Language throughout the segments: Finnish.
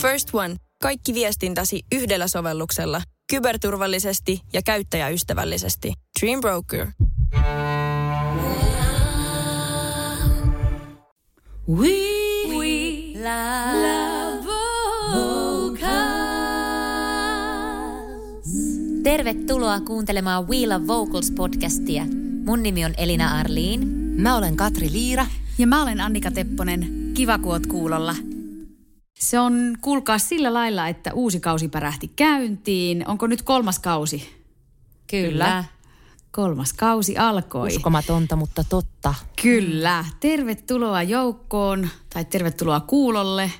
First One. Kaikki viestintäsi yhdellä sovelluksella. Kyberturvallisesti ja käyttäjäystävällisesti. Dream Broker. We, we love vocals. Tervetuloa kuuntelemaan Wheel of Vocals podcastia. Mun nimi on Elina Arliin. Mä olen Katri Liira. Ja mä olen Annika Tepponen. Kiva, kun oot kuulolla. Se on, kuulkaa sillä lailla, että uusi kausi pärähti käyntiin. Onko nyt kolmas kausi? Kyllä. Kolmas kausi alkoi. Uskomatonta, mutta totta. Kyllä. Tervetuloa joukkoon tai tervetuloa kuulolle.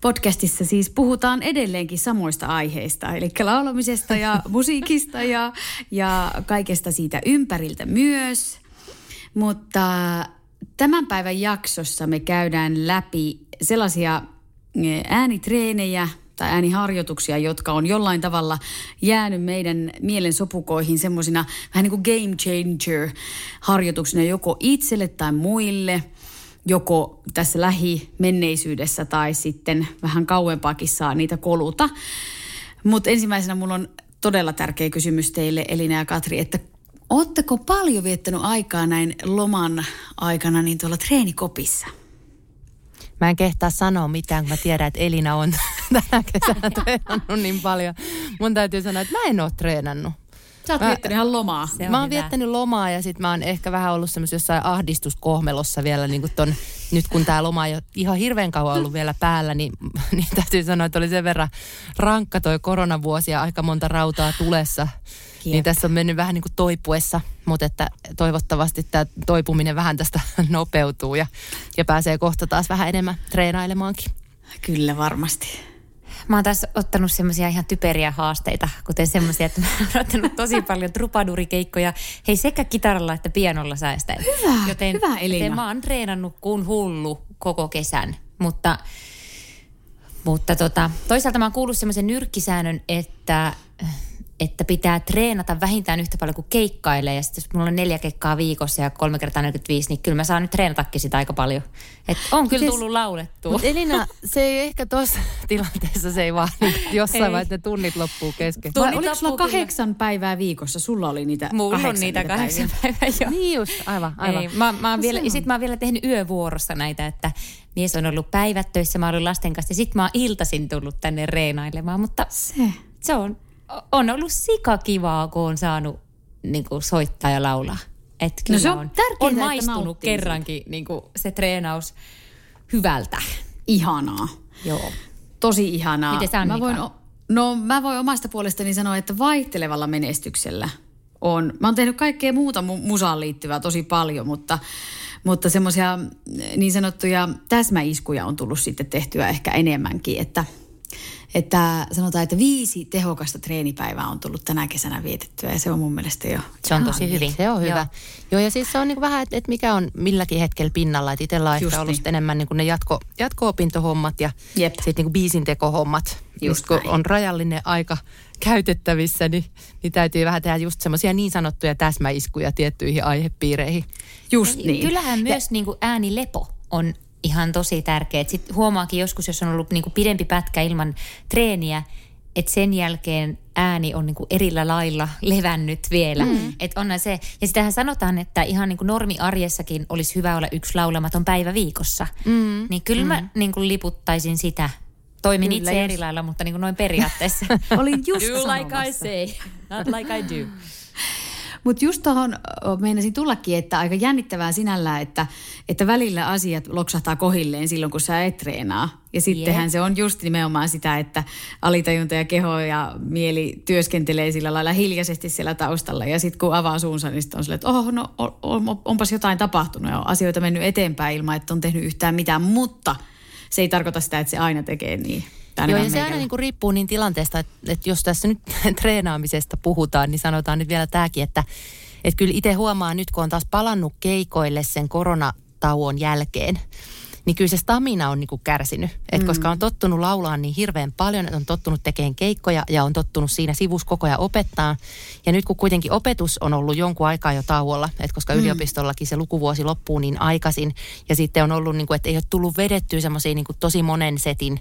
Podcastissa siis puhutaan edelleenkin samoista aiheista, eli laulamisesta ja musiikista ja, ja kaikesta siitä ympäriltä myös. Mutta tämän päivän jaksossa me käydään läpi sellaisia äänitreenejä tai ääniharjoituksia, jotka on jollain tavalla jäänyt meidän mielen sopukoihin semmoisina vähän niin kuin game changer harjoituksina joko itselle tai muille, joko tässä lähimenneisyydessä tai sitten vähän kauempaakin saa niitä koluta. Mutta ensimmäisenä mulla on todella tärkeä kysymys teille Elina ja Katri, että Oletteko paljon viettänyt aikaa näin loman aikana niin tuolla treenikopissa? Mä en kehtaa sanoa mitään, kun mä tiedän, että Elina on tänä kesänä treenannut niin paljon. Mun täytyy sanoa, että mä en ole treenannut. Sä oot mä, viettänyt ihan lomaa. Se mä oon hyvä. viettänyt lomaa ja sit mä oon ehkä vähän ollut semmoisessa jossain ahdistuskohmelossa vielä niin kuin ton, nyt kun tää loma ei ole ihan hirveän kauan ollut vielä päällä, niin, niin täytyy sanoa, että oli sen verran rankka toi koronavuosi ja aika monta rautaa tulessa. Jep. Niin tässä on mennyt vähän niin kuin toipuessa, mutta että toivottavasti tämä toipuminen vähän tästä nopeutuu ja, ja pääsee kohta taas vähän enemmän treenailemaankin. Kyllä varmasti. Mä oon taas ottanut semmoisia ihan typeriä haasteita, kuten semmoisia, että mä oon ottanut tosi paljon trupadurikeikkoja. Hei sekä kitaralla että pianolla säästäen. Hyvä, joten, hyvä Elina. Joten mä oon treenannut kuin hullu koko kesän, mutta, mutta tota, toisaalta mä oon kuullut semmoisen nyrkkisäännön, että että pitää treenata vähintään yhtä paljon kuin keikkailee. Ja sitten jos mulla on neljä keikkaa viikossa ja kolme kertaa 45, niin kyllä mä saan nyt treenatakin sitä aika paljon. Et on kyllä tullut laulettua. Mutta Elina, se ei ehkä tuossa tilanteessa, se ei vaan jossain vaiheessa ne tunnit loppuu kesken. Tunnit oliko sulla kahdeksan kyllä. päivää viikossa? Sulla oli niitä Mulla on niitä kahdeksan päivää, päivää jo. Niin just, aivan, aivan. Ei, mä, mä oon vielä, sit mä oon vielä tehnyt yövuorossa näitä, että mies on ollut päivät töissä, mä olin lasten kanssa ja sit mä oon iltasin tullut tänne reenailemaan, mutta se, se on on ollut sika kivaa, kun on saanut niin kuin, soittaa ja laulaa. Et no se on, on tärkeää, on maistunut kerrankin niin kuin, se treenaus hyvältä. Ihanaa. Joo. Tosi ihanaa. Miten sä mä voin, No mä voin omasta puolestani sanoa, että vaihtelevalla menestyksellä on. Mä oon tehnyt kaikkea muuta mu- musaan liittyvää tosi paljon, mutta, mutta semmoisia niin sanottuja täsmäiskuja on tullut sitten tehtyä ehkä enemmänkin, että – että sanotaan, että viisi tehokasta treenipäivää on tullut tänä kesänä vietettyä ja se on mun mielestä jo Se on tosi hyvin. Se on hyvä. Joo, Joo ja siis se on niin vähän, että, mikä on milläkin hetkellä pinnalla. Että itsellä on ehkä ollut niin. enemmän niin kuin ne jatko, jatko-opintohommat ja sitten niin biisintekohommat. Just kun on rajallinen aika käytettävissä, niin, niin täytyy vähän tehdä just semmoisia niin sanottuja täsmäiskuja tiettyihin aihepiireihin. Just niin. Kyllähän myös ja, niin kuin äänilepo on ihan tosi tärkeä. Sitten huomaakin joskus, jos on ollut niin kuin pidempi pätkä ilman treeniä, että sen jälkeen ääni on niin kuin erillä lailla levännyt vielä. Mm. Että onhan se, ja sitähän sanotaan, että ihan niin kuin normiarjessakin olisi hyvä olla yksi laulamaton päivä viikossa. Mm. Niin kyllä mm. mä niin kuin liputtaisin sitä. Toimin kyllä, itse jos... eri lailla, mutta niin kuin noin periaatteessa. Olin just Do like I say, not like I do. Mutta just tuohon meinasin tullakin, että aika jännittävää sinällään, että, että välillä asiat loksahtaa kohilleen silloin, kun sä et treenaa. Ja sittenhän se on just nimenomaan sitä, että alitajunta ja keho ja mieli työskentelee sillä lailla hiljaisesti siellä taustalla. Ja sitten kun avaa suunsa, niin sitten on silleen, että oh, no on, onpas jotain tapahtunut ja on asioita mennyt eteenpäin ilman, että on tehnyt yhtään mitään. Mutta se ei tarkoita sitä, että se aina tekee niin. Joo, ja se aina niin kuin riippuu niin tilanteesta, että, että jos tässä nyt treenaamisesta puhutaan, niin sanotaan nyt vielä tämäkin, että, että kyllä itse huomaa nyt, kun on taas palannut keikoille sen koronatauon jälkeen, niin kyllä se stamina on niin kuin kärsinyt. Et mm. Koska on tottunut laulaa niin hirveän paljon, että on tottunut tekemään keikkoja ja on tottunut siinä sivussa koko ajan opettaa. Ja nyt kun kuitenkin opetus on ollut jonkun aikaa jo tauolla, että koska mm. yliopistollakin se lukuvuosi loppuu niin aikaisin ja sitten on ollut, niin kuin, että ei ole tullut vedettyä semmoisia niin tosi monen setin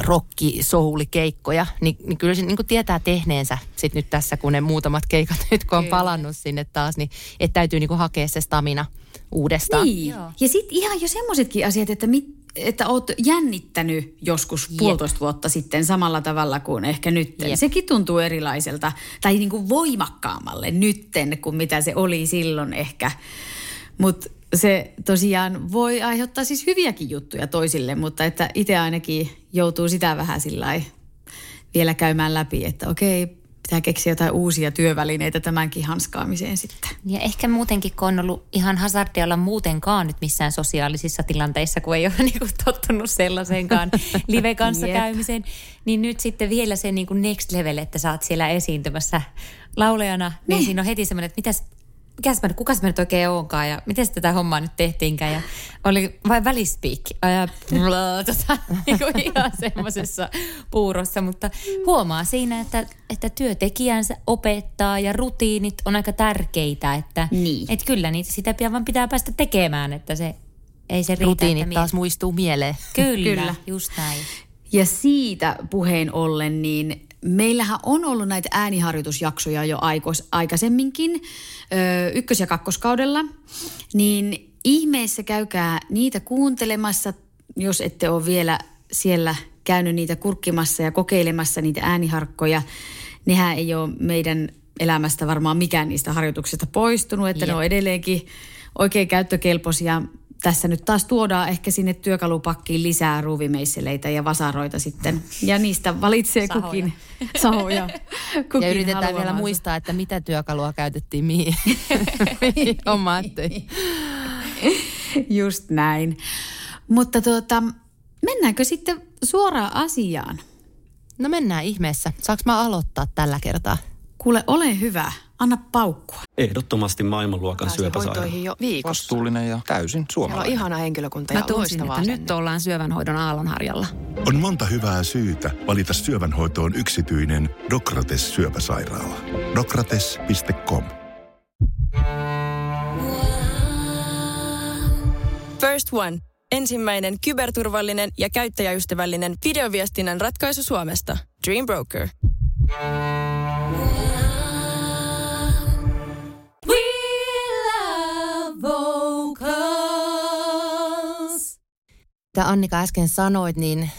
rockisoullikeikkoja, niin, niin kyllä se niin kuin tietää tehneensä sit nyt tässä, kun ne muutamat keikat nyt kun on kyllä. palannut sinne taas, niin että täytyy niin kuin hakea se stamina uudestaan. Niin. Joo. Ja sitten ihan jo semmoisetkin asiat, että, mit, että oot jännittänyt joskus Jep. puolitoista vuotta sitten samalla tavalla kuin ehkä nyt. Sekin tuntuu erilaiselta tai niin kuin voimakkaammalle nytten kuin mitä se oli silloin ehkä. Mutta se tosiaan voi aiheuttaa siis hyviäkin juttuja toisille, mutta että itse ainakin joutuu sitä vähän sillä vielä käymään läpi, että okei, pitää keksiä jotain uusia työvälineitä tämänkin hanskaamiseen sitten. Ja ehkä muutenkin, kun on ollut ihan hazardia olla muutenkaan nyt missään sosiaalisissa tilanteissa, kun ei ole niin kuin tottunut sellaiseenkaan live-kanssa käymiseen, niin nyt sitten vielä se niin kuin next level, että sä oot siellä esiintymässä laulajana, niin ne. siinä on heti semmoinen, että mitäs mikäs mä, kukas mä nyt oikein onkaan ja miten tätä hommaa nyt tehtiinkään. Ja oli vain välispiikki ja tota, niin kuin ihan semmoisessa puurossa, mutta huomaa siinä, että, että työntekijänsä opettaa ja rutiinit on aika tärkeitä, että, niin. että kyllä niitä sitä pian vaan pitää päästä tekemään, että se ei se riitä. Rutiinit että taas muistuu mieleen. Kyllä, kyllä, just näin. Ja siitä puheen ollen, niin meillähän on ollut näitä ääniharjoitusjaksoja jo aikos, aikaisemminkin, ö, ykkös- ja kakkoskaudella, niin ihmeessä käykää niitä kuuntelemassa, jos ette ole vielä siellä käynyt niitä kurkkimassa ja kokeilemassa niitä ääniharkkoja. Nehän ei ole meidän elämästä varmaan mikään niistä harjoituksista poistunut, että Jep. ne on edelleenkin oikein käyttökelpoisia tässä nyt taas tuodaan ehkä sinne työkalupakkiin lisää ruuvimeisseleitä ja vasaroita sitten. Ja niistä valitsee sahoja. kukin sahoja. kukin ja yritetään vielä muistaa, että mitä työkalua käytettiin mihin. mihin Just näin. Mutta tuota, mennäänkö sitten suoraan asiaan? No mennään ihmeessä. Saanko mä aloittaa tällä kertaa? Kuule, ole hyvä. Anna paukkua. Ehdottomasti maailmanluokan syöpäsairaala. jo viikossa. Vastuullinen ja täysin suomalainen. Siellä on ihana henkilökunta ja Mä tunsin, että nyt ollaan syövänhoidon aallonharjalla. On monta hyvää syytä valita syövänhoitoon yksityinen Dokrates syöpäsairaala. Dokrates.com First One. Ensimmäinen kyberturvallinen ja käyttäjäystävällinen videoviestinnän ratkaisu Suomesta. Dream Broker. Mitä Annika äsken sanoit, niin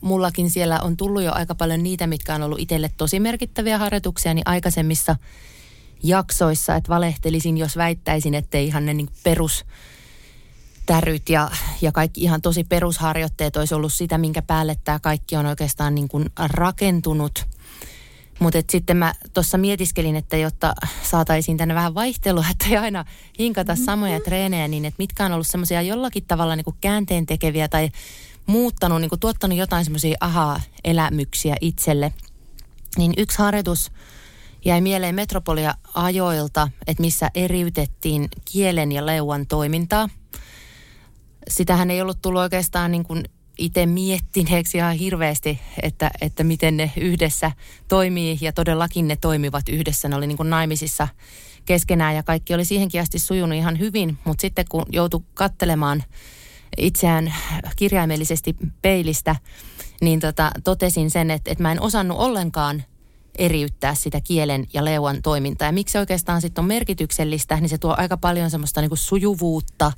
mullakin siellä on tullut jo aika paljon niitä, mitkä on ollut itselle tosi merkittäviä harjoituksia, niin aikaisemmissa jaksoissa, että valehtelisin, jos väittäisin, että ihan ne niin perus täryt ja, ja kaikki ihan tosi perusharjoitteet olisi ollut sitä, minkä päälle tämä kaikki on oikeastaan niin kuin rakentunut – mutta sitten mä tuossa mietiskelin, että jotta saataisiin tänne vähän vaihtelua, että ei aina hinkata mm-hmm. samoja treenejä, niin että mitkä on ollut semmoisia jollakin tavalla niin kuin käänteen tekeviä tai muuttanut, niin kuin tuottanut jotain semmoisia aha-elämyksiä itselle. Niin yksi harjoitus jäi mieleen Metropolia ajoilta, että missä eriytettiin kielen ja leuan toimintaa. Sitähän ei ollut tullut oikeastaan niin kuin itse miettineeksi ihan hirveästi, että, että miten ne yhdessä toimii ja todellakin ne toimivat yhdessä. Ne oli niin kuin naimisissa keskenään ja kaikki oli siihenkin asti sujunut ihan hyvin, mutta sitten kun joutui kattelemaan itseään kirjaimellisesti peilistä, niin tota, totesin sen, että, että mä en osannut ollenkaan eriyttää sitä kielen ja leuan toimintaa. Ja miksi se oikeastaan sitten on merkityksellistä, niin se tuo aika paljon semmoista niin kuin sujuvuutta,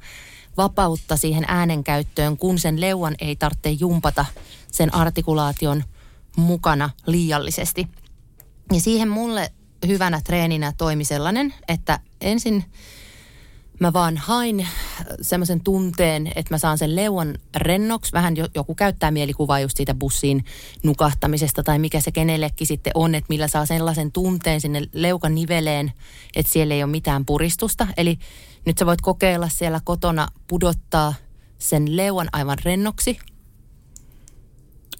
vapautta siihen äänenkäyttöön, kun sen leuan ei tarvitse jumpata sen artikulaation mukana liiallisesti. Ja siihen mulle hyvänä treeninä toimi sellainen, että ensin mä vaan hain semmoisen tunteen, että mä saan sen leuan rennoksi. Vähän joku käyttää mielikuvaa just siitä bussiin nukahtamisesta tai mikä se kenellekin sitten on, että millä saa sellaisen tunteen sinne leukan niveleen, että siellä ei ole mitään puristusta. Eli nyt sä voit kokeilla siellä kotona pudottaa sen leuan aivan rennoksi.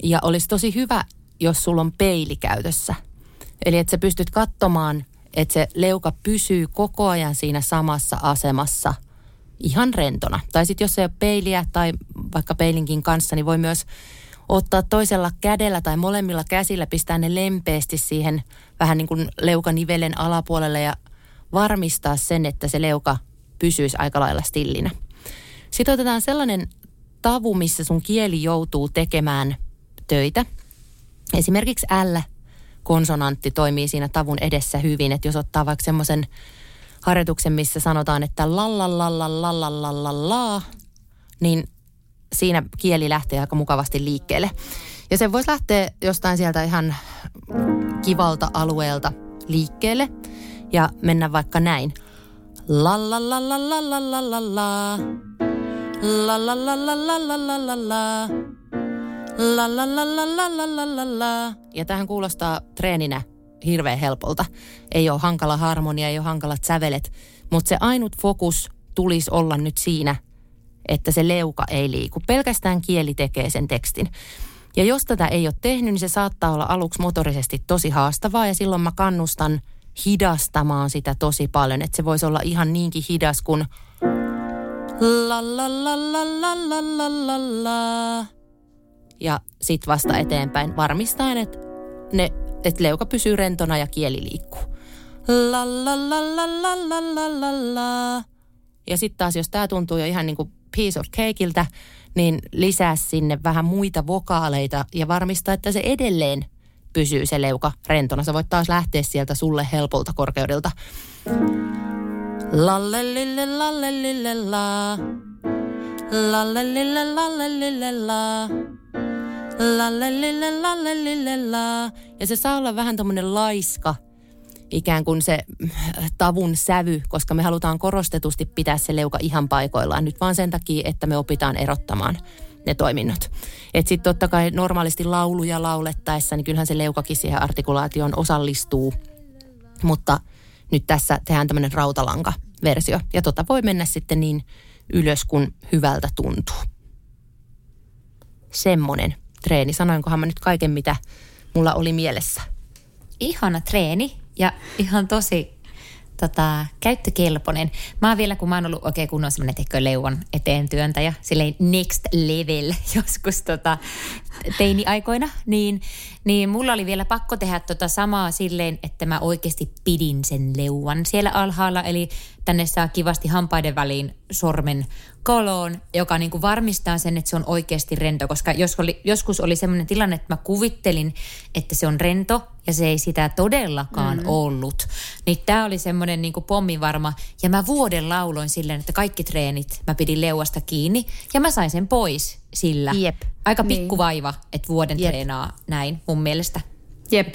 Ja olisi tosi hyvä, jos sulla on peili käytössä. Eli että sä pystyt katsomaan, että se leuka pysyy koko ajan siinä samassa asemassa ihan rentona. Tai sitten jos ei ole peiliä tai vaikka peilinkin kanssa, niin voi myös ottaa toisella kädellä tai molemmilla käsillä, pistää ne lempeästi siihen vähän niin kuin leukanivelen alapuolelle ja varmistaa sen, että se leuka pysyisi aika lailla stillinä. Sitten otetaan sellainen tavu, missä sun kieli joutuu tekemään töitä. Esimerkiksi L-konsonantti toimii siinä tavun edessä hyvin, että jos ottaa vaikka semmoisen harjoituksen, missä sanotaan, että lallallallallallallalaa, niin siinä kieli lähtee aika mukavasti liikkeelle. Ja se voisi lähteä jostain sieltä ihan kivalta alueelta liikkeelle ja mennä vaikka näin. La la la la la la la la la. La la la la la la la la la. La la la la la la la la la. Ja tähän kuulostaa treeninä hirveän helpolta. Ei ole hankala harmonia, ei ole hankalat sävelet, mutta se ainut fokus tulisi olla nyt siinä, että se leuka ei liiku. Pelkästään kieli tekee sen tekstin. Ja jos tätä ei ole tehnyt, niin se saattaa olla aluksi motorisesti tosi haastavaa ja silloin mä kannustan hidastamaan sitä tosi paljon. Että se voisi olla ihan niinkin hidas kuin. Ja sit vasta eteenpäin varmistaen, että, ne, että leuka pysyy rentona ja kieli liikkuu. Ja sitten taas, jos tämä tuntuu jo ihan niin kuin piece of cakeiltä, niin lisää sinne vähän muita vokaaleita ja varmistaa, että se edelleen pysyy se leuka rentona. Sä voit taas lähteä sieltä sulle helpolta korkeudelta. Lallelille, lallelille, la. Lallelille, lallelille, la. Lallelille, lallelille, la. Ja se saa olla vähän tommonen laiska, ikään kuin se tavun sävy, koska me halutaan korostetusti pitää se leuka ihan paikoillaan. Nyt vaan sen takia, että me opitaan erottamaan ne toiminnot. Että sitten totta kai normaalisti lauluja laulettaessa, niin kyllähän se leukakin siihen artikulaatioon osallistuu. Mutta nyt tässä tehdään tämmöinen rautalanka-versio. Ja tota voi mennä sitten niin ylös, kun hyvältä tuntuu. Semmonen treeni. Sanoinkohan mä nyt kaiken, mitä mulla oli mielessä. Ihana treeni ja ihan tosi tota, käyttökelpoinen. Mä oon vielä, kun mä oon ollut oikein kunnon semmoinen tekö leuan eteen työntäjä, silleen next level joskus tota, teini-aikoina, niin, niin mulla oli vielä pakko tehdä tota samaa silleen, että mä oikeasti pidin sen leuan siellä alhaalla, eli tänne saa kivasti hampaiden väliin sormen koloon, joka niin kuin varmistaa sen, että se on oikeasti rento, koska jos oli, joskus oli sellainen tilanne, että mä kuvittelin, että se on rento ja se ei sitä todellakaan mm-hmm. ollut. Niin tämä oli semmoinen niin pommivarma ja mä vuoden lauloin silleen, että kaikki treenit mä pidin leuasta kiinni ja mä sain sen pois sillä. Jep. Aika pikku vaiva, että vuoden Jep. treenaa näin mun mielestä. Jep.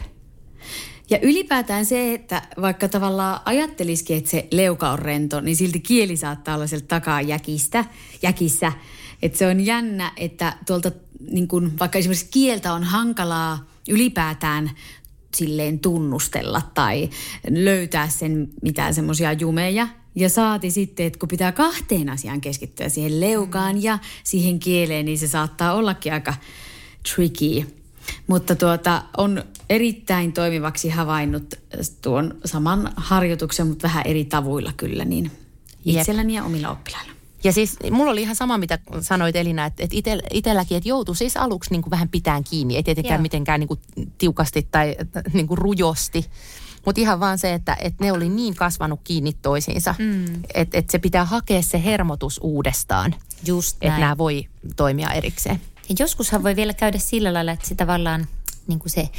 Ja ylipäätään se, että vaikka tavallaan ajattelisikin, että se leuka on rento, niin silti kieli saattaa olla sieltä takaa jäkistä, jäkissä. Että se on jännä, että tuolta niin kun, vaikka esimerkiksi kieltä on hankalaa ylipäätään silleen tunnustella tai löytää sen mitään semmoisia jumeja. Ja saati sitten, että kun pitää kahteen asiaan keskittyä, siihen leukaan ja siihen kieleen, niin se saattaa ollakin aika tricky. Mutta tuota, on erittäin toimivaksi havainnut tuon saman harjoituksen, mutta vähän eri tavuilla kyllä, niin itselläni ja omilla oppilailla. Ja siis mulla oli ihan sama, mitä sanoit Elina, että, että ite, itselläkin, että joutui siis aluksi niin kuin vähän pitään kiinni. Ei tietenkään Joo. mitenkään niin kuin tiukasti tai niin kuin rujosti. Mutta ihan vaan se, että, että ne oli niin kasvanut kiinni toisiinsa, mm. että, että se pitää hakea se hermotus uudestaan. Just Että nämä voi toimia erikseen. Ja joskushan voi vielä käydä sillä lailla, että se tavallaan niin kuin se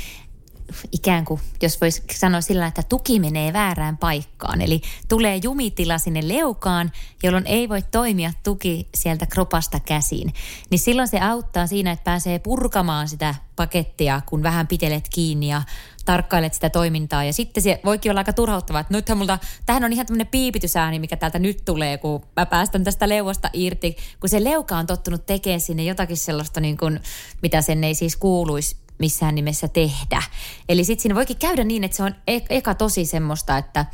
ikään kuin, jos voisi sanoa sillä että tuki menee väärään paikkaan. Eli tulee jumitila sinne leukaan, jolloin ei voi toimia tuki sieltä kropasta käsin. Niin silloin se auttaa siinä, että pääsee purkamaan sitä pakettia, kun vähän pitelet kiinni ja tarkkailet sitä toimintaa. Ja sitten se voikin olla aika turhauttavaa, että nythän multa, tähän on ihan tämmöinen piipitysääni, mikä täältä nyt tulee, kun mä päästän tästä leuasta irti. Kun se leuka on tottunut tekemään sinne jotakin sellaista, niin kuin, mitä sen ei siis kuuluisi missään nimessä tehdä. Eli sitten siinä voikin käydä niin, että se on e- eka tosi semmoista, että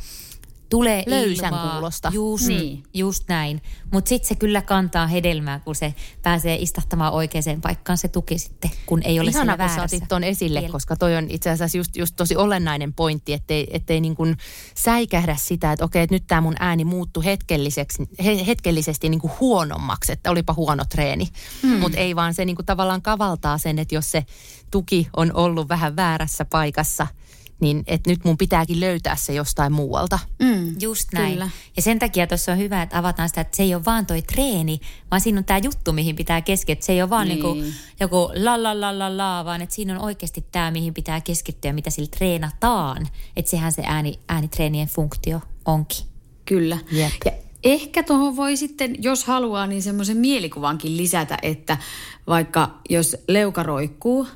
tulee Löysän kuulosta. Just, niin. just näin. Mutta sitten se kyllä kantaa hedelmää, kun se pääsee istahtamaan oikeaan paikkaan se tuki sitten, kun ei ole Ihana, siellä kun otit ton esille, Vielä. koska toi on itse asiassa just, just tosi olennainen pointti, ettei, ettei niin kuin säikähdä sitä, että okei, että nyt tämä mun ääni muuttui hetkelliseksi, he, hetkellisesti niin kuin huonommaksi, että olipa huono treeni. Hmm. Mutta ei vaan se niin kuin tavallaan kavaltaa sen, että jos se tuki on ollut vähän väärässä paikassa, niin että nyt mun pitääkin löytää se jostain muualta. Mm, Just näin. Kyllä. Ja sen takia tuossa on hyvä, että avataan sitä, että se ei ole vaan toi treeni, vaan siinä on tämä juttu, mihin pitää keskittyä. Että se ei ole vaan niin. Niin. Niin joku la la la la la, vaan että siinä on oikeasti tämä, mihin pitää keskittyä ja mitä sillä treenataan. Että sehän se ääni, äänitreenien funktio onkin. Kyllä. Jep. Ja ehkä tuohon voi sitten, jos haluaa, niin semmoisen mielikuvankin lisätä, että vaikka jos leuka roikkuu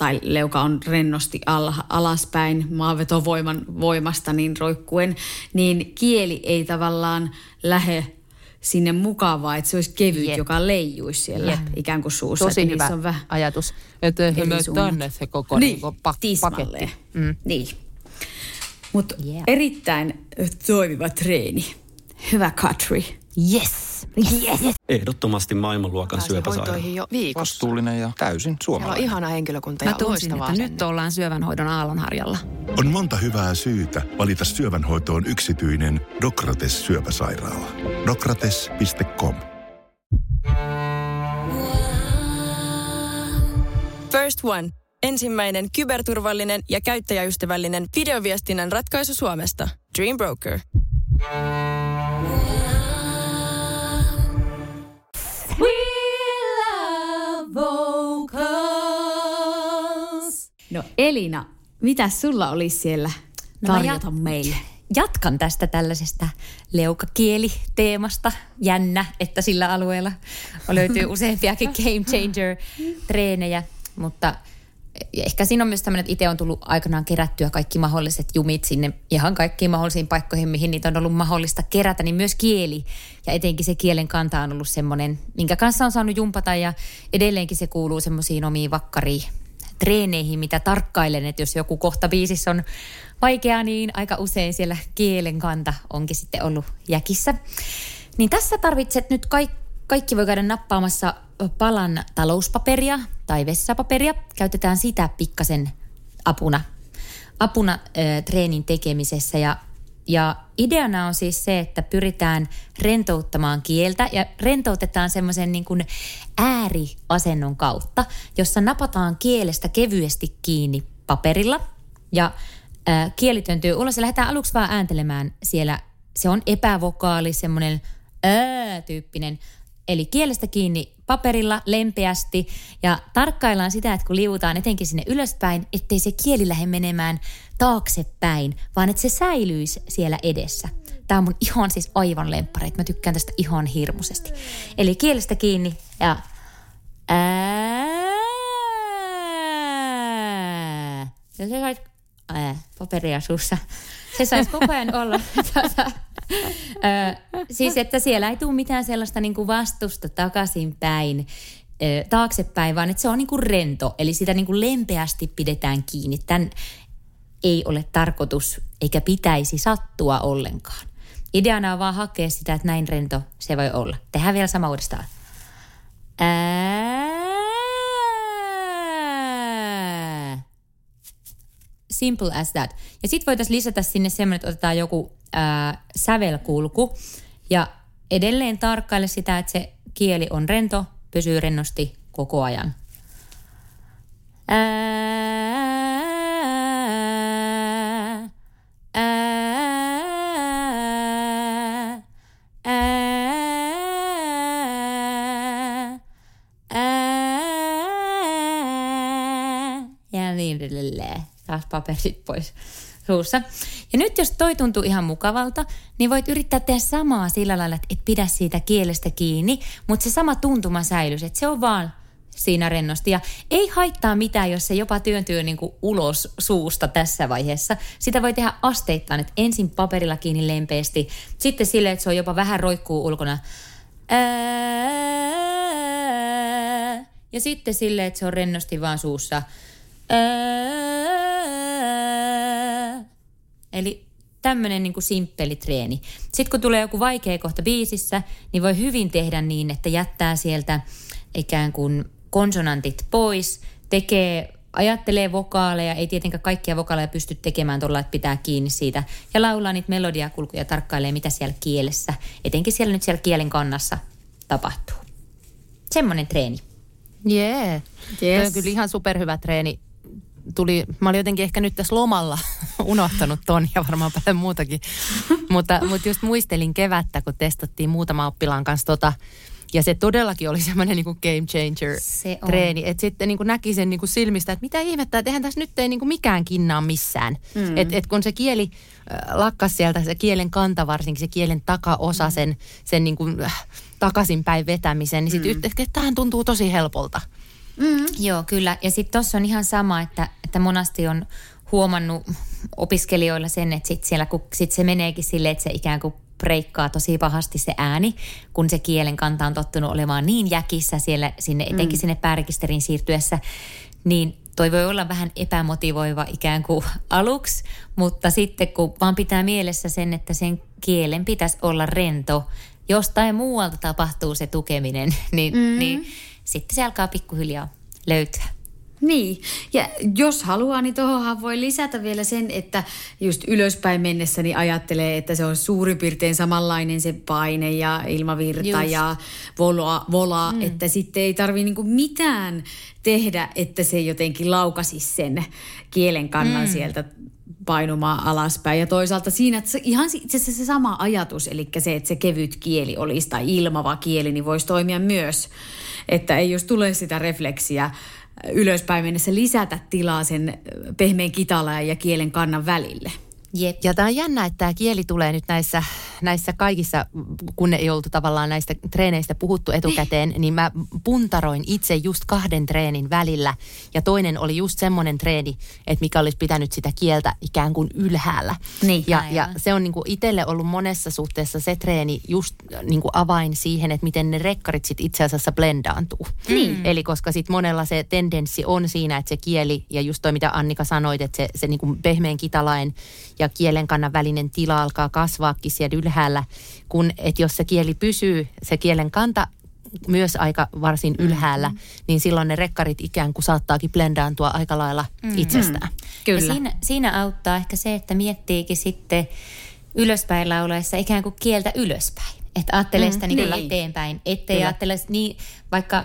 tai leuka on rennosti al- alaspäin maanvetovoiman voimasta niin roikkuen, niin kieli ei tavallaan lähe sinne mukavaa, että se olisi kevyt, Jep. joka leijuisi siellä Jep. ikään kuin suussa. Tosi että hyvä on vähän ajatus. Että me tänne se koko niin, niin, pak- paketti. Mm. Niin. Mutta Yeah. yeah. erittäin toimiva treeni. Hyvä Katri. Yes. yes. Ehdottomasti maailmanluokan syöpäsairaala. jo viikossa. Vastuullinen ja täysin Siellä on suomalainen. ihana henkilökunta Mä ja tunsin, että nyt ollaan syövänhoidon aallonharjalla. On monta hyvää syytä valita syövänhoitoon yksityinen Dokrates syöpäsairaala. Dokrates.com First One. Ensimmäinen kyberturvallinen ja käyttäjäystävällinen videoviestinnän ratkaisu Suomesta. Dream Broker. No Elina, mitä sulla olisi siellä No tarjota jat- meille? Jatkan tästä tällaisesta leukakieliteemasta. Jännä, että sillä alueella löytyy useampiakin game changer-treenejä, mutta ehkä siinä on myös tämmöinen, että itse on tullut aikanaan kerättyä kaikki mahdolliset jumit sinne ihan kaikkiin mahdollisiin paikkoihin, mihin niitä on ollut mahdollista kerätä, niin myös kieli ja etenkin se kielen kanta on ollut semmoinen, minkä kanssa on saanut jumpata ja edelleenkin se kuuluu semmoisiin omiin vakkariin treeneihin, mitä tarkkailen, että jos joku kohta biisissä on vaikea, niin aika usein siellä kielen kanta onkin sitten ollut jäkissä. Niin tässä tarvitset nyt kaikki, kaikki voi käydä nappaamassa palan talouspaperia tai vessapaperia. Käytetään sitä pikkasen apuna, apuna ö, treenin tekemisessä ja ja ideana on siis se, että pyritään rentouttamaan kieltä ja rentoutetaan semmoisen niin kuin ääriasennon kautta, jossa napataan kielestä kevyesti kiinni paperilla ja ää, kieli työntyy ulos ja lähdetään aluksi vaan ääntelemään siellä. Se on epävokaali, semmoinen ää-tyyppinen. Eli kielestä kiinni paperilla lempeästi ja tarkkaillaan sitä, että kun liuutaan etenkin sinne ylöspäin, ettei se kieli lähde menemään taaksepäin, vaan että se säilyisi siellä edessä. Tämä on mun ihan siis aivan lemppareita. Mä tykkään tästä ihan hirmuisesti. Eli kielestä kiinni ja ää. Ja se sais, ää, paperia suussa. Se saisi koko ajan olla. Tota, Ö, siis, että siellä ei tule mitään sellaista niin kuin vastusta takaisinpäin, taaksepäin, vaan että se on niin kuin rento. Eli sitä niin kuin lempeästi pidetään kiinni. Tämän ei ole tarkoitus eikä pitäisi sattua ollenkaan. Ideana on vaan hakea sitä, että näin rento se voi olla. Tehdään vielä sama uudestaan. Ää. Simple as that. Ja sitten voitaisiin lisätä sinne semmoinen, että otetaan joku ää, sävelkulku ja edelleen tarkkaile sitä, että se kieli on rento, pysyy rennosti koko ajan. Ää, ää, niin edelleen. Taas paperit pois suussa. Ja nyt jos toi tuntuu ihan mukavalta, niin voit yrittää tehdä samaa sillä lailla, että et pidä siitä kielestä kiinni, mutta se sama tuntuma säilyisi, että se on vaan siinä rennosti. Ja ei haittaa mitään, jos se jopa työntyy niin kuin ulos suusta tässä vaiheessa. Sitä voi tehdä asteittain, että ensin paperilla kiinni lempeästi, sitten silleen, että se on jopa vähän roikkuu ulkona. Ja sitten silleen, että se on rennosti vaan suussa. Ää, Eli tämmöinen niin simppeli treeni. Sitten kun tulee joku vaikea kohta biisissä, niin voi hyvin tehdä niin, että jättää sieltä ikään kuin konsonantit pois, tekee, ajattelee vokaaleja, ei tietenkään kaikkia vokaaleja pysty tekemään tuolla, että pitää kiinni siitä, ja laulaa niitä melodiakulkuja, tarkkailee mitä siellä kielessä, etenkin siellä nyt siellä kielen kannassa tapahtuu. Semmoinen treeni. Jee. Yeah. Yes. Toi on kyllä ihan superhyvä treeni tuli, mä olin jotenkin ehkä nyt tässä lomalla unohtanut ton ja varmaan paljon muutakin. mutta, mutta just muistelin kevättä, kun testattiin muutama oppilaan kanssa tota, ja se todellakin oli semmoinen niin game changer Se on. treeni. Että sitten niin kuin näki sen niin silmistä, että mitä ihmettä, että eihän tässä nyt ei niin mikään kinnaa missään. Mm. Että et kun se kieli äh, lakkas sieltä, se kielen kanta varsinkin, se kielen takaosa, mm. sen, sen niin kuin, äh, takaisinpäin vetämisen, niin sitten mm. yhtäkkiä, tämähän tuntuu tosi helpolta. Mm. Joo, kyllä. Ja sitten tuossa on ihan sama, että, että monasti on huomannut opiskelijoilla sen, että sit siellä, kun sit se meneekin silleen, että se ikään kuin breikkaa tosi pahasti se ääni, kun se kielen kanta on tottunut olemaan niin jäkissä siellä, sinne, etenkin mm. sinne päärekisteriin siirtyessä, niin toi voi olla vähän epämotivoiva ikään kuin aluksi, mutta sitten kun vaan pitää mielessä sen, että sen kielen pitäisi olla rento, jostain muualta tapahtuu se tukeminen, niin, mm. niin sitten se alkaa pikkuhiljaa löytyä. Niin, ja jos haluaa, niin tuohonhan voi lisätä vielä sen, että just ylöspäin mennessä niin ajattelee, että se on suurin piirtein samanlainen se paine ja ilmavirta just. ja vola, vola mm. että sitten ei tarvitse niinku mitään tehdä, että se jotenkin laukasi sen kielen kannan mm. sieltä painumaan alaspäin. Ja toisaalta siinä että ihan itse asiassa se sama ajatus, eli se, että se kevyt kieli olisi tai ilmava kieli, niin voisi toimia myös. Että ei jos tulee sitä refleksiä ylöspäin mennessä lisätä tilaa sen pehmeän kitalan ja kielen kannan välille. Jep. Ja tämä on jännä, että tämä kieli tulee nyt näissä, näissä kaikissa, kun ei oltu tavallaan näistä treeneistä puhuttu etukäteen, niin mä puntaroin itse just kahden treenin välillä. Ja toinen oli just semmoinen treeni, että mikä olisi pitänyt sitä kieltä ikään kuin ylhäällä. Niin, ja, ja se on niin kuin itselle ollut monessa suhteessa se treeni just niin kuin avain siihen, että miten ne rekkarit sit itse asiassa blendaantuu. Niin. Eli koska sitten monella se tendenssi on siinä, että se kieli ja just toi mitä Annika sanoit, että se, se niin kuin pehmeän kitalain ja kielenkannan välinen tila alkaa kasvaakin siellä ylhäällä, kun että jos se kieli pysyy, se kielen kanta myös aika varsin ylhäällä, mm-hmm. niin silloin ne rekkarit ikään kuin saattaakin blendaantua aika lailla mm-hmm. itsestään. Kyllä. Ja siinä, siinä auttaa ehkä se, että miettiikin sitten ylöspäin laulaessa ikään kuin kieltä ylöspäin. Että ajattelee Mm, sitä niin kyllä. eteenpäin, ettei Kyllä. ajattele niin, vaikka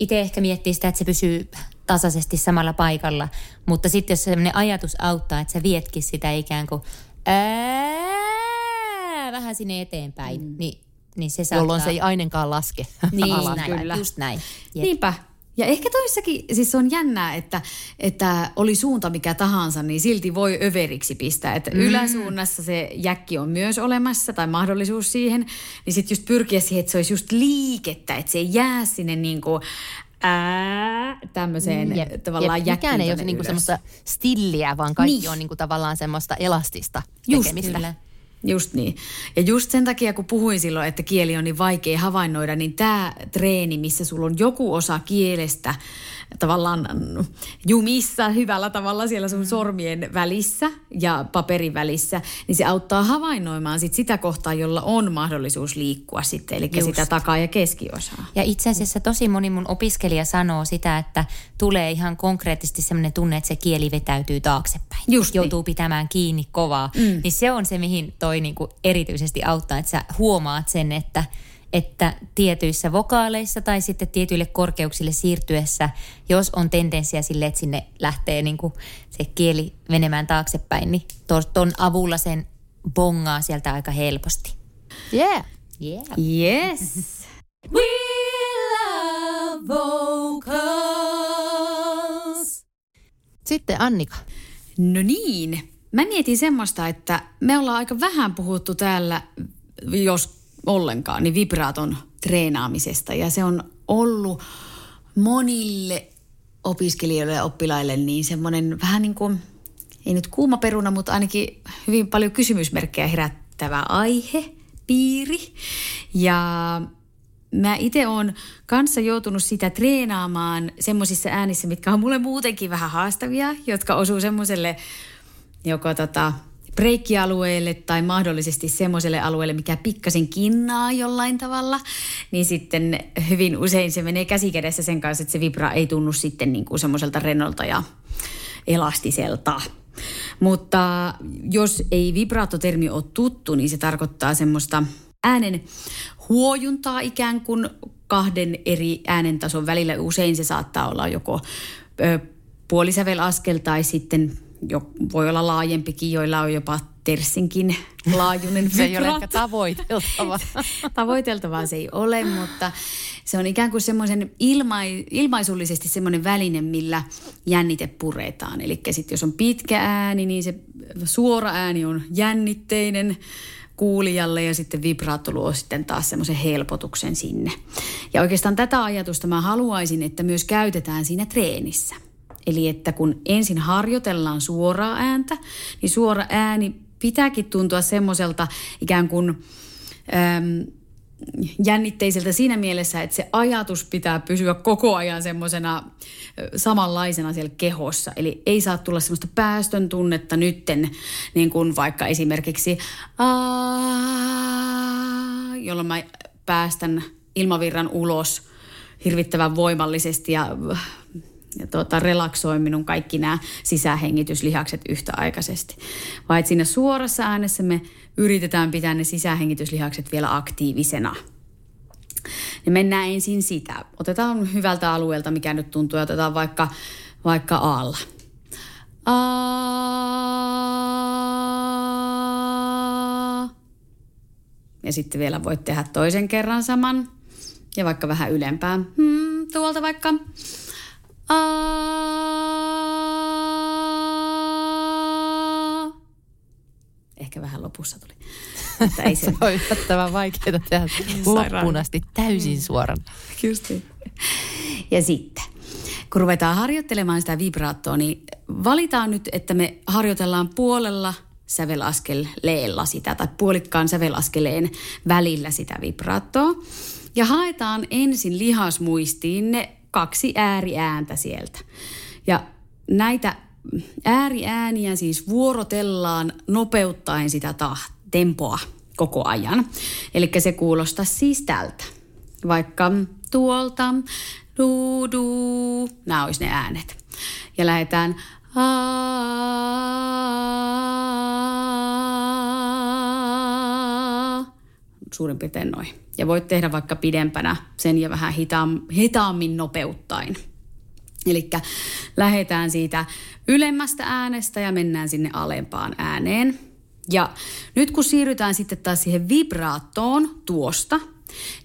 itse ehkä miettii sitä, että se pysyy tasaisesti samalla paikalla, mutta sitten jos sellainen ajatus auttaa, että sä vietkin sitä ikään kuin ää, vähän sinne eteenpäin, mm. niin, niin se saattaa... Jolloin se ei ainenkaan laske niin, alas. näin, kyllä. just näin. Jep. Niinpä. Ja ehkä toissakin, siis se on jännää, että, että oli suunta mikä tahansa, niin silti voi överiksi pistää. Että mm. yläsuunnassa se jäkki on myös olemassa tai mahdollisuus siihen, niin sitten just pyrkiä siihen, että se olisi just liikettä, että se ei jää sinne niin kuin ää, tämmöiseen Jep. tavallaan Jep. Mikään ei ole niinku semmoista stilliä, vaan kaikki Niin. on niinku tavallaan semmoista elastista Just, tekemistä. Kyllä. Just niin. Ja just sen takia, kun puhuin silloin, että kieli on niin vaikea havainnoida, niin tämä treeni, missä sulla on joku osa kielestä tavallaan mm, jumissa hyvällä tavalla siellä sun sormien välissä ja paperin välissä, niin se auttaa havainnoimaan sit sitä kohtaa, jolla on mahdollisuus liikkua sitten, eli Just. sitä takaa- ja keskiosaa. Ja itse asiassa tosi moni mun opiskelija sanoo sitä, että tulee ihan konkreettisesti sellainen tunne, että se kieli vetäytyy taaksepäin. Just niin. Joutuu pitämään kiinni kovaa. Mm. Niin se on se, mihin toi niinku erityisesti auttaa, että sä huomaat sen, että, että tietyissä vokaaleissa tai sitten tietyille korkeuksille siirtyessä, jos on tendenssiä sille, että sinne lähtee niinku se kieli menemään taaksepäin, niin to- ton avulla sen bongaa sieltä aika helposti. Yeah. Yeah. Yes. We love vocals. Sitten Annika. No niin. Mä mietin semmoista, että me ollaan aika vähän puhuttu täällä, jos ollenkaan, niin vibraaton treenaamisesta. Ja se on ollut monille opiskelijoille ja oppilaille niin semmoinen vähän niin kuin, ei nyt kuuma peruna, mutta ainakin hyvin paljon kysymysmerkkejä herättävä aihe, piiri. Ja mä itse oon kanssa joutunut sitä treenaamaan semmoisissa äänissä, mitkä on mulle muutenkin vähän haastavia, jotka osuu semmoiselle joko tota, breikkialueelle tai mahdollisesti semmoiselle alueelle, mikä pikkasen kinnaa jollain tavalla, niin sitten hyvin usein se menee käsikädessä sen kanssa, että se vibra ei tunnu sitten niin kuin semmoiselta rennolta ja elastiselta. Mutta jos ei vibraattotermi ole tuttu, niin se tarkoittaa semmoista äänen huojuntaa ikään kuin kahden eri äänentason välillä. Usein se saattaa olla joko ö, puolisävelaskel tai sitten jo, voi olla laajempikin, joilla on jopa tersinkin laajuinen Se ei ole ehkä tavoiteltava. Tavoiteltavaa se ei ole, mutta se on ikään kuin semmoisen ilma, ilmaisullisesti semmoinen väline, millä jännite puretaan. Eli sitten jos on pitkä ääni, niin se suora ääni on jännitteinen kuulijalle ja sitten vibraatto luo sitten taas semmoisen helpotuksen sinne. Ja oikeastaan tätä ajatusta mä haluaisin, että myös käytetään siinä treenissä. Eli että kun ensin harjoitellaan suoraa ääntä, niin suora ääni pitääkin tuntua semmoiselta ikään kuin äm, jännitteiseltä siinä mielessä, että se ajatus pitää pysyä koko ajan semmoisena samanlaisena siellä kehossa. Eli ei saa tulla semmoista päästön tunnetta nytten, niin kuin vaikka esimerkiksi jolloin mä päästän ilmavirran ulos hirvittävän voimallisesti ja ja tuota, relaksoin minun kaikki nämä sisähengityslihakset yhtäaikaisesti. Vai siinä suorassa äänessä me yritetään pitää ne sisähengityslihakset vielä aktiivisena. Ja mennään ensin sitä. Otetaan hyvältä alueelta, mikä nyt tuntuu, ja otetaan vaikka, vaikka aalla. Ja sitten vielä voit tehdä toisen kerran saman. Ja vaikka vähän ylempään. Hmm, tuolta vaikka. Ehkä vähän lopussa tuli. Mutta ei se... se on yllättävän vaikeaa tehdä loppuun asti täysin suoran. Just niin. Ja sitten, kun ruvetaan harjoittelemaan sitä vibraattoa, niin valitaan nyt, että me harjoitellaan puolella sävelaskeleella sitä tai puolikkaan sävelaskeleen välillä sitä vibraattoa. Ja haetaan ensin lihasmuistiin ne kaksi ääriääntä sieltä. Ja näitä ääriääniä siis vuorotellaan nopeuttaen sitä tempoa koko ajan. Eli se kuulostaa siis tältä. Vaikka tuolta, du, du, nämä olisi ne äänet. Ja lähdetään suurin piirtein noin. Ja voit tehdä vaikka pidempänä sen ja vähän hitaam, hitaammin nopeuttaen. Eli lähdetään siitä ylemmästä äänestä ja mennään sinne alempaan ääneen. Ja nyt kun siirrytään sitten taas siihen vibraattoon tuosta,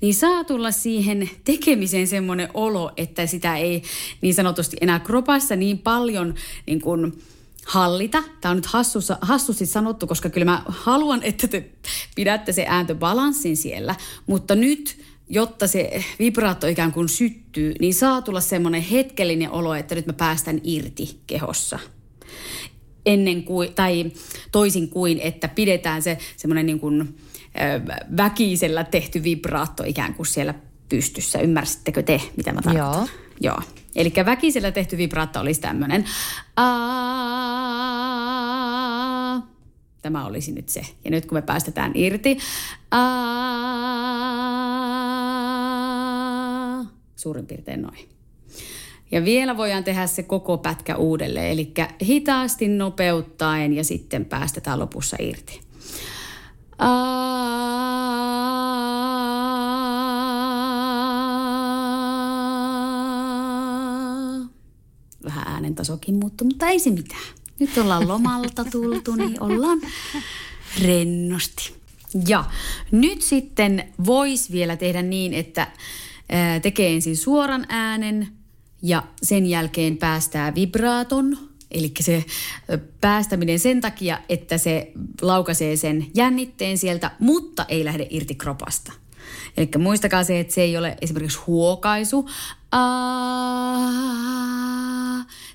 niin saa tulla siihen tekemiseen semmoinen olo, että sitä ei niin sanotusti enää kropassa niin paljon niin kuin hallita. Tämä on nyt hassussa, hassusti sanottu, koska kyllä mä haluan, että te pidätte se ääntobalanssin siellä. Mutta nyt, jotta se vibraatto ikään kuin syttyy, niin saa tulla semmoinen hetkellinen olo, että nyt mä päästän irti kehossa. Ennen kuin, tai toisin kuin, että pidetään se semmoinen niin kuin, väkisellä tehty vibraatto ikään kuin siellä pystyssä. Ymmärsittekö te, mitä mä tarkoitan? Joo. Joo. Eli väkisellä tehty vibraatto olisi tämmöinen. Tämä olisi nyt se. Ja nyt kun me päästetään irti. Suurin piirtein noin. Ja vielä voidaan tehdä se koko pätkä uudelleen. Eli hitaasti nopeuttaen ja sitten päästetään lopussa irti. Vähän äänen tasokin muuttuu, mutta ei se mitään. Nyt ollaan lomalta tultu, niin ollaan rennosti. Ja nyt sitten voisi vielä tehdä niin, että tekee ensin suoran äänen ja sen jälkeen päästää vibraaton – Eli se päästäminen sen takia, että se laukaisee sen jännitteen sieltä, mutta ei lähde irti kropasta. Eli muistakaa se, että se ei ole esimerkiksi huokaisu.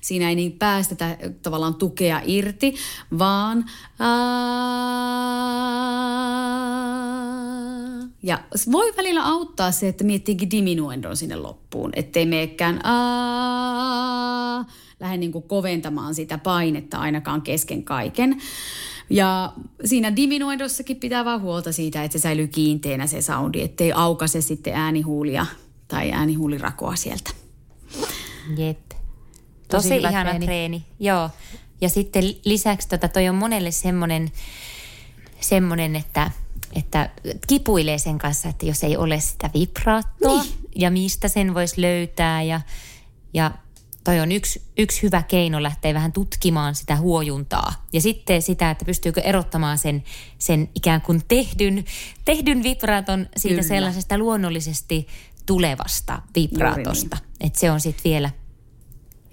Siinä ei niin päästetä tavallaan tukea irti, vaan aa, ja voi välillä auttaa se, että miettiikin diminuendon sinne loppuun, ettei meekään lähde niin kuin koventamaan sitä painetta ainakaan kesken kaiken. Ja siinä diminuendossakin pitää vaan huolta siitä, että se säilyy kiinteänä se soundi, ettei aukase sitten äänihuulia tai äänihuulirakoa sieltä. Jep. Tosi, Tosi ihana treeni. treeni. Joo. Ja sitten lisäksi tota, toi on monelle semmoinen, semmonen, että, että kipuilee sen kanssa, että jos ei ole sitä vibraattoa niin. ja mistä sen voisi löytää ja, ja toi on yksi, yksi hyvä keino lähteä vähän tutkimaan sitä huojuntaa. Ja sitten sitä, että pystyykö erottamaan sen, sen ikään kuin tehdyn, tehdyn vibraaton siitä Kyllä. sellaisesta luonnollisesti tulevasta vibraatosta. niin. Että se on sitten vielä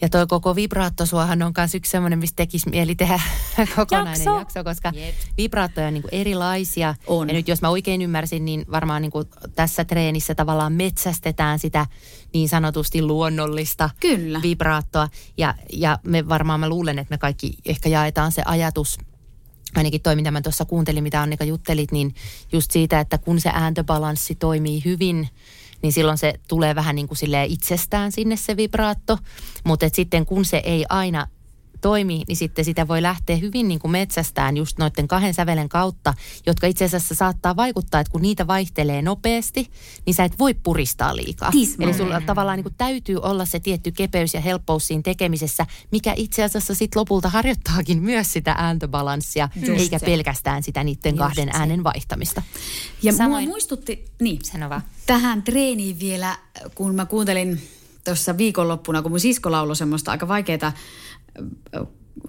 Ja toi koko vibraattosuohan on myös yksi semmoinen, mistä tekisi mieli tehdä kokonainen Jakso. jakso, koska Jep. vibraattoja on niin kuin erilaisia. On. Ja nyt jos mä oikein ymmärsin, niin varmaan niin kuin tässä treenissä tavallaan metsästetään sitä niin sanotusti luonnollista Kyllä. vibraattoa. Ja, ja me varmaan mä luulen, että me kaikki ehkä jaetaan se ajatus, ainakin toi, mitä mä tuossa kuuntelin, mitä Annika juttelit, niin just siitä, että kun se ääntöbalanssi toimii hyvin, niin silloin se tulee vähän niin kuin itsestään sinne se vibraatto. Mutta sitten kun se ei aina toimi, niin sitten sitä voi lähteä hyvin niin kuin metsästään just noiden kahden sävelen kautta, jotka itse asiassa saattaa vaikuttaa, että kun niitä vaihtelee nopeasti, niin sä et voi puristaa liikaa. Tismalleen. Eli sulla tavallaan niin kuin täytyy olla se tietty kepeys ja helppous siinä tekemisessä, mikä itse asiassa sitten lopulta harjoittaakin myös sitä ääntöbalanssia, Just eikä se. pelkästään sitä niiden Just kahden se. äänen vaihtamista. Ja Samoin. Samoin- mua muistutti, niin, Sano vaan. tähän treeniin vielä, kun mä kuuntelin tuossa viikonloppuna, kun mun sisko lauloi semmoista aika vaikeaa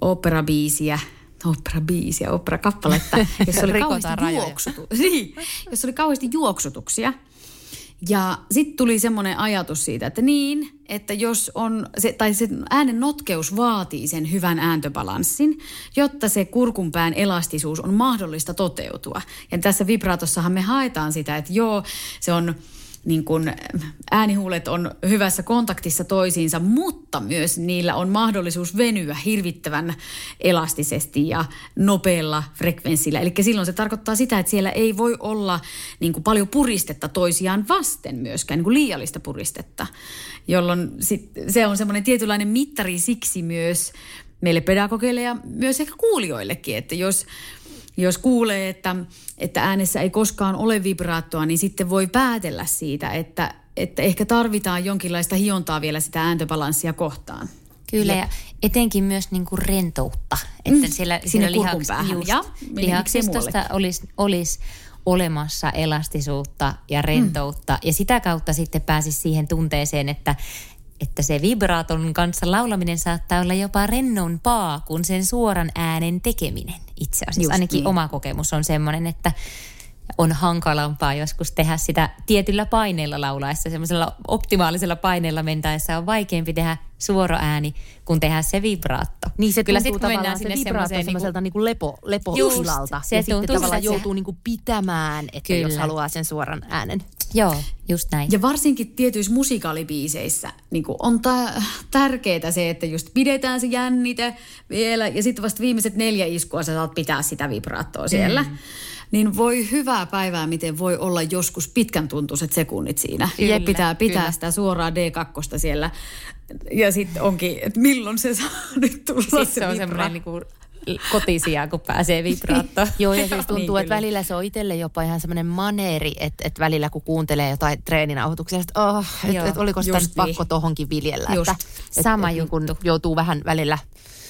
operabiisiä, operabiisiä, operakappaletta, jossa oli kauheasti juoksutu, niin, jossa oli kauheasti juoksutuksia. Ja sitten tuli semmoinen ajatus siitä, että niin, että jos on, se, tai se äänen notkeus vaatii sen hyvän ääntöbalanssin, jotta se kurkunpään elastisuus on mahdollista toteutua. Ja tässä vibraatossahan me haetaan sitä, että joo, se on niin kun äänihuulet on hyvässä kontaktissa toisiinsa, mutta myös niillä on mahdollisuus venyä hirvittävän elastisesti ja nopealla frekvenssillä. Eli silloin se tarkoittaa sitä, että siellä ei voi olla niin kuin paljon puristetta toisiaan vasten myöskään, niin kuin liiallista puristetta, jolloin sit, se on semmoinen tietynlainen mittari siksi myös meille pedagogeille ja myös ehkä kuulijoillekin, että jos jos kuulee, että, että äänessä ei koskaan ole vibraattoa, niin sitten voi päätellä siitä, että, että ehkä tarvitaan jonkinlaista hiontaa vielä sitä ääntöbalanssia kohtaan. Kyllä, ja etenkin myös niin kuin rentoutta. Että Mm, siellä, siellä päähän. just, Ja lihaksistosta olisi, olisi olemassa elastisuutta ja rentoutta. Mm. Ja sitä kautta sitten pääsisi siihen tunteeseen, että, että se vibraaton kanssa laulaminen saattaa olla jopa rennompaa kuin sen suoran äänen tekeminen itse asiassa. Just Ainakin niin. oma kokemus on semmoinen, että on hankalampaa joskus tehdä sitä tietyllä paineella laulaessa, semmoisella optimaalisella paineella mentäessä on vaikeampi tehdä suora ääni, kuin tehdä se vibraatto. Niin se Kyllä tuntuu sit, kun tavallaan se sinne vibraatto semmoiseen semmoiselta niinku- niin lepo, Just, se ja sitten tuntuu tavallaan siltä, että joutuu niin kuin pitämään, että Kyllä. jos haluaa sen suoran äänen. Joo, just näin. Ja varsinkin tietyissä musikaalibiiseissä niin on ta- tärkeää se, että just pidetään se jännite vielä ja sitten vasta viimeiset neljä iskua sä saat pitää sitä vibraattoa siellä. Mm. Niin voi hyvää päivää, miten voi olla joskus pitkän tuntuiset sekunnit siinä. Kyllä, ja pitää pitää kyllä. sitä suoraa D2 siellä. Ja sitten onkin, että milloin se saa nyt tulla Sitten se, se on semmoinen niinku kotisija, kun pääsee vibraattoon. Joo, ja siis tuntuu, Niin, että välillä se on itselle jopa ihan semmoinen maneeri, että, että välillä kun kuuntelee jotain treeninauhoituksia, että oh, et, Joo, et oliko sitä nyt pakko niin. tohonkin viljellä. Just. Että, et, Sama et, niin kun juttu. joutuu vähän välillä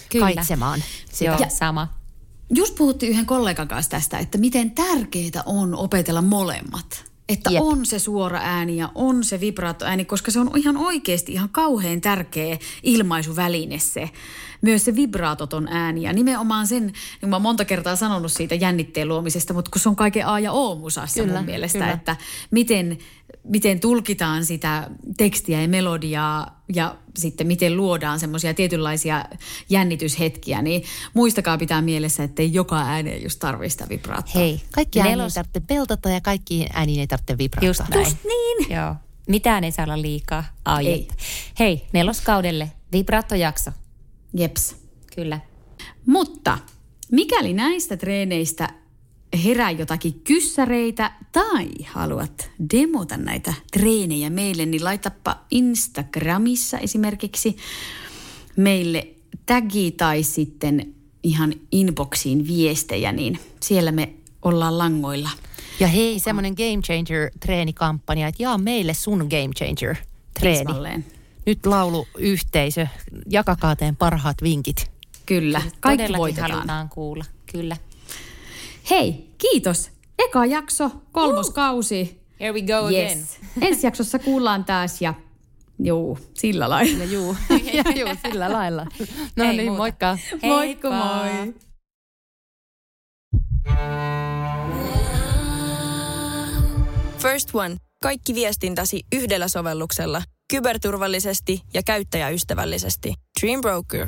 Kyllä. kaitsemaan sitä. Joo, Ja- sama. Just puhuttiin yhden kollegan kanssa tästä, että miten tärkeää on opetella molemmat. Että. Jep. on se suora ääni ja on se vibraattoääni, koska se on ihan oikeasti ihan kauhean tärkeä ilmaisuväline se. Myös se vibraatoton ääni ja nimenomaan sen, niin mä oon monta kertaa sanonut siitä jännitteen luomisesta, mutta kun se on kaiken A ja O musassa Kyllä, mun mielestä, kyllä. että miten, miten tulkitaan sitä tekstiä ja melodiaa ja sitten miten luodaan semmoisia tietynlaisia jännityshetkiä, niin muistakaa pitää mielessä, että ei joka ääneen just tarvitse sitä vibraattoa. Hei, Kaikki ääni ei nelos, tarvitse peltata ja kaikki ääni ei tarvitse vibraattaa. just näin. Just niin. Joo. Mitään ei saa olla liikaa. Ai Ei. että. Hei, neloskaudelle vibraattojakso. Jeps. Kyllä. Mutta mikäli näistä treeneistä herää jotakin kyssäreitä tai haluat demota näitä treenejä meille, niin laitapa Instagramissa esimerkiksi meille tagi tai sitten ihan inboxiin viestejä, niin siellä me ollaan langoilla. Ja hei, semmoinen Game Changer treenikampanja, että jaa meille sun Game Changer treeni. Tismalleen nyt lauluyhteisö, jakakaa teen parhaat vinkit. Kyllä, kaikki voitetaan. halutaan kuulla, kyllä. Hei, kiitos. Eka jakso, kolmos uh. kausi. Here we go yes. again. Ensi jaksossa kuullaan taas ja juu, sillä lailla. Ja juu, ja juu sillä lailla. No Ei niin, muuta. moikka. Heippa. Moikku moi. First One. Kaikki viestintäsi yhdellä sovelluksella – kyberturvallisesti ja käyttäjäystävällisesti. Dream Broker.